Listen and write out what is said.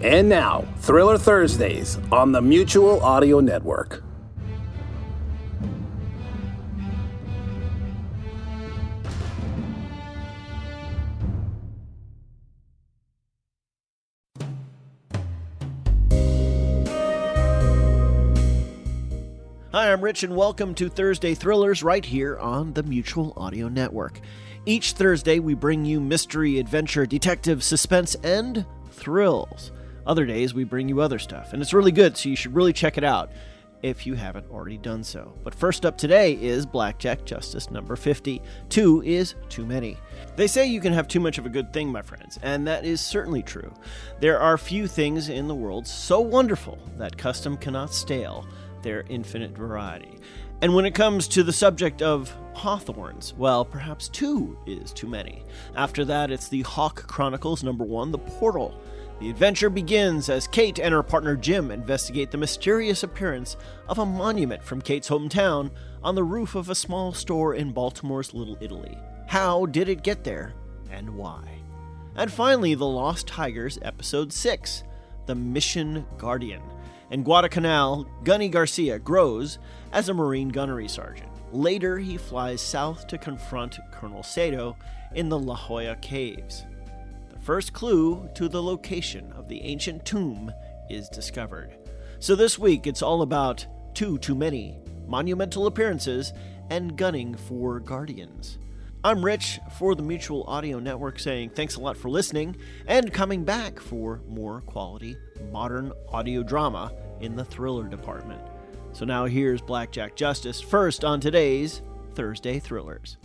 And now, Thriller Thursdays on the Mutual Audio Network. Hi, I'm Rich, and welcome to Thursday Thrillers right here on the Mutual Audio Network. Each Thursday, we bring you mystery, adventure, detective, suspense, and thrills. Other days, we bring you other stuff, and it's really good, so you should really check it out if you haven't already done so. But first up today is Blackjack Justice number 50. Two is too many. They say you can have too much of a good thing, my friends, and that is certainly true. There are few things in the world so wonderful that custom cannot stale their infinite variety. And when it comes to the subject of hawthorns, well, perhaps two is too many. After that, it's the Hawk Chronicles number one, The Portal. The adventure begins as Kate and her partner Jim investigate the mysterious appearance of a monument from Kate's hometown on the roof of a small store in Baltimore's Little Italy. How did it get there, and why? And finally, The Lost Tigers, Episode 6 The Mission Guardian In Guadalcanal, Gunny Garcia grows as a Marine gunnery sergeant. Later, he flies south to confront Colonel Sato in the La Jolla Caves. First clue to the location of the ancient tomb is discovered. So this week, it's all about two too many, monumental appearances, and gunning for guardians. I'm Rich for the Mutual Audio Network saying thanks a lot for listening and coming back for more quality modern audio drama in the thriller department. So now here's Blackjack Justice first on today's Thursday Thrillers.